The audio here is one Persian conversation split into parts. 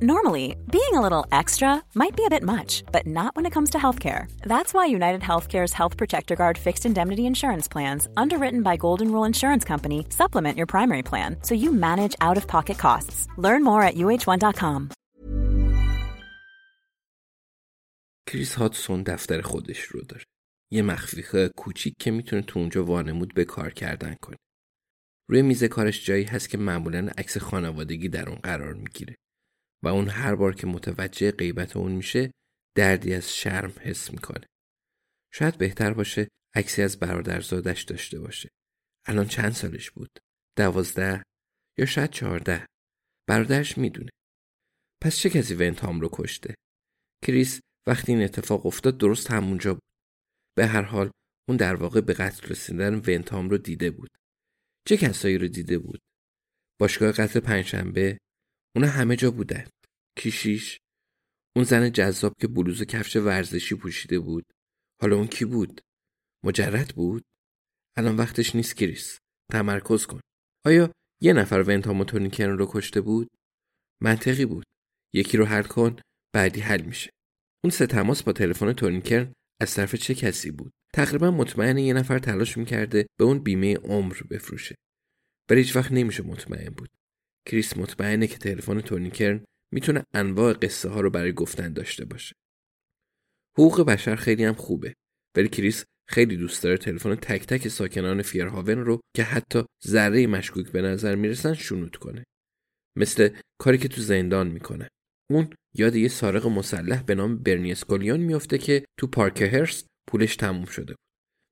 Normally, being a little extra might be a bit much, but not when it comes to healthcare. That's why United Healthcare's Health Protector Guard fixed indemnity insurance plans, underwritten by Golden Rule Insurance Company, supplement your primary plan so you manage out of pocket costs. Learn more at uh1.com. کریس هاتسون دفتر خودش رو داره. یه مخفیخه کوچیک که می‌تونه تو اونجا وانمود به کار کردن کنه. روی میز کارش جایی هست که معمولا عکس خانوادگی در اون قرار می‌گیره. و اون هر بار که متوجه غیبت اون میشه دردی از شرم حس می‌کنه. شاید بهتر باشه عکسی از برادرزادش داشته باشه. الان چند سالش بود؟ دوازده یا شاید چهارده. برادرش می‌دونه. پس چه کسی ونتام رو کشته؟ کریس وقتی این اتفاق افتاد درست همونجا بود. به هر حال اون در واقع به قتل رسیدن ونتام رو دیده بود. چه کسایی رو دیده بود؟ باشگاه قتل پنجشنبه اونا همه جا بودن. کیشیش اون زن جذاب که بلوز کفش ورزشی پوشیده بود. حالا اون کی بود؟ مجرد بود؟ الان وقتش نیست کریس تمرکز کن. آیا یه نفر ونتام و تونیکرن رو کشته بود؟ منطقی بود. یکی رو حل کن بعدی حل میشه. اون سه تماس با تلفن تونی کرن از طرف چه کسی بود؟ تقریبا مطمئنه یه نفر تلاش می‌کرده به اون بیمه عمر بفروشه. ولی هیچ وقت نمیشه مطمئن بود. کریس مطمئنه که تلفن تونی کرن می‌تونه انواع قصه ها رو برای گفتن داشته باشه. حقوق بشر خیلی هم خوبه ولی کریس خیلی دوست داره تلفن تک تک ساکنان فیرهاون رو که حتی ذره مشکوک به نظر می‌رسن شنود کنه. مثل کاری که تو زندان می‌کنه. اون یاد یه سارق مسلح به نام برنی اسکولیون میفته که تو پارک هرست پولش تموم شده بود.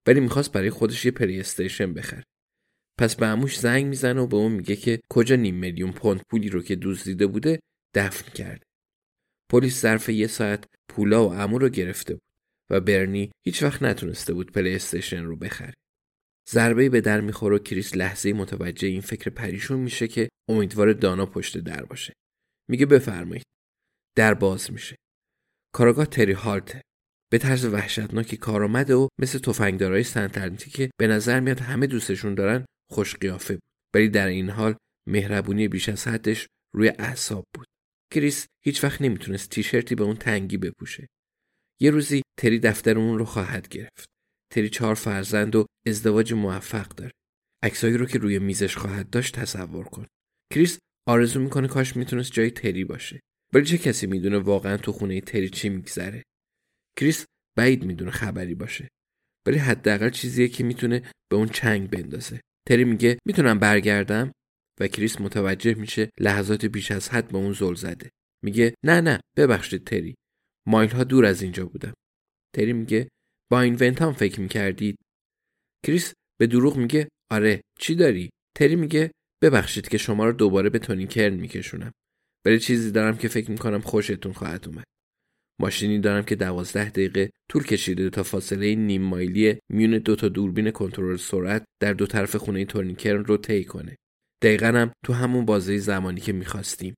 ولی می‌خواست برای خودش یه پلی استیشن بخره. پس به عموش زنگ می‌زنه و به اون میگه که کجا نیم میلیون پوند پولی رو که دزدیده بوده دفن کرده. پلیس ظرف یه ساعت پولا و عمو رو گرفته بود و برنی هیچ وقت نتونسته بود پلی استیشن رو بخره. ضربه به در می‌خوره و کریس لحظه متوجه این فکر پریشون میشه که امیدوار دانا پشت در باشه. میگه بفرمایید. در باز میشه. کاراگاه تری هالته. به طرز وحشتناکی کار آمده و مثل تفنگدارای سنترنتی که به نظر میاد همه دوستشون دارن خوش قیافه بود. ولی در این حال مهربونی بیش از حدش روی اعصاب بود. کریس هیچ وقت نمی‌تونست تیشرتی به اون تنگی بپوشه. یه روزی تری دفتر اون رو خواهد گرفت. تری چهار فرزند و ازدواج موفق داره. عکسایی رو که روی میزش خواهد داشت تصور کن. کریس آرزو می‌کنه کاش می‌تونست جای تری باشه. ولی چه کسی می‌دونه واقعا تو خونه تری چی میگذره؟ کریس بعید می‌دونه خبری باشه. ولی حداقل چیزیه که می‌تونه به اون چنگ بندازه. تری میگه می‌تونم برگردم؟ و کریس متوجه میشه لحظات بیش از حد به اون زل زده. میگه نه نه ببخشید تری. مایل ها دور از اینجا بودم تری میگه با این ونتام فکر می‌کردید؟ کریس به دروغ میگه آره چی داری؟ تری میگه ببخشید که شما رو دوباره به تونی کرن میکشونم. ولی چیزی دارم که فکر می‌کنم خوشتون خواهد اومد. ماشینی دارم که دوازده دقیقه طول کشیده تا فاصله نیم مایلی میون دو تا دوربین کنترل سرعت در دو طرف خونه تورنیکرن رو طی کنه دقیقا هم تو همون بازه زمانی که می‌خواستیم.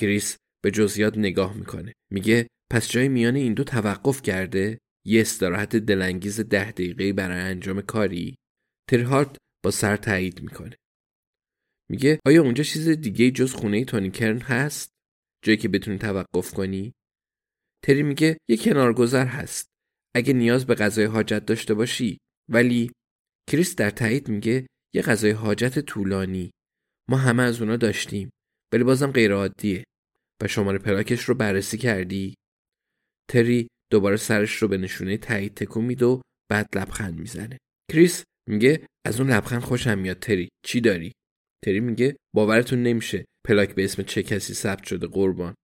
کریس به جزئیات نگاه می‌کنه. میگه پس جای میان این دو توقف کرده یه استراحت دلانگیز ده دقیقه برای انجام کاری ترهارت با سر تایید می‌کنه. میگه آیا اونجا چیز دیگه جز خونه تونی کرن هست؟ جایی که بتونی توقف کنی؟ تری میگه یه کنارگذر هست. اگه نیاز به غذای حاجت داشته باشی. ولی کریس در تایید میگه یه قضای حاجت طولانی. ما همه از اونا داشتیم. ولی بازم غیر عادیه و شماره پلاکش رو بررسی کردی؟ تری دوباره سرش رو به نشونه تایید تکون میده و بعد لبخند می‌زنه. کریس میگه از اون لبخند خوشم میاد تری. چی داری؟ تری میگه باورتون نمیشه. پلاک به اسم چه کسی ثبت شده؟ قربان.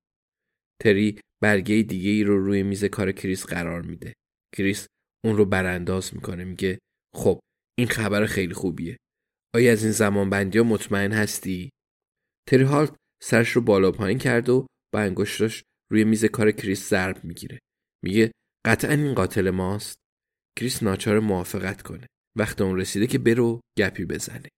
تری برگه دیگه ای رو روی میز کار کریس قرار میده. کریس اون رو برانداز می‌کنه میگه خب این خبر خیلی خوبیه. آیا از این زمان بندی ها مطمئن هستی؟ تری هالت سرش رو بالا پایین کرد و با انگشتاش روی میز کار کریس ضرب می‌گیره. میگه قطعا این قاتل ماست؟ کریس ناچار موافقت کنه. وقت اون رسیده که برو گپی بزنه.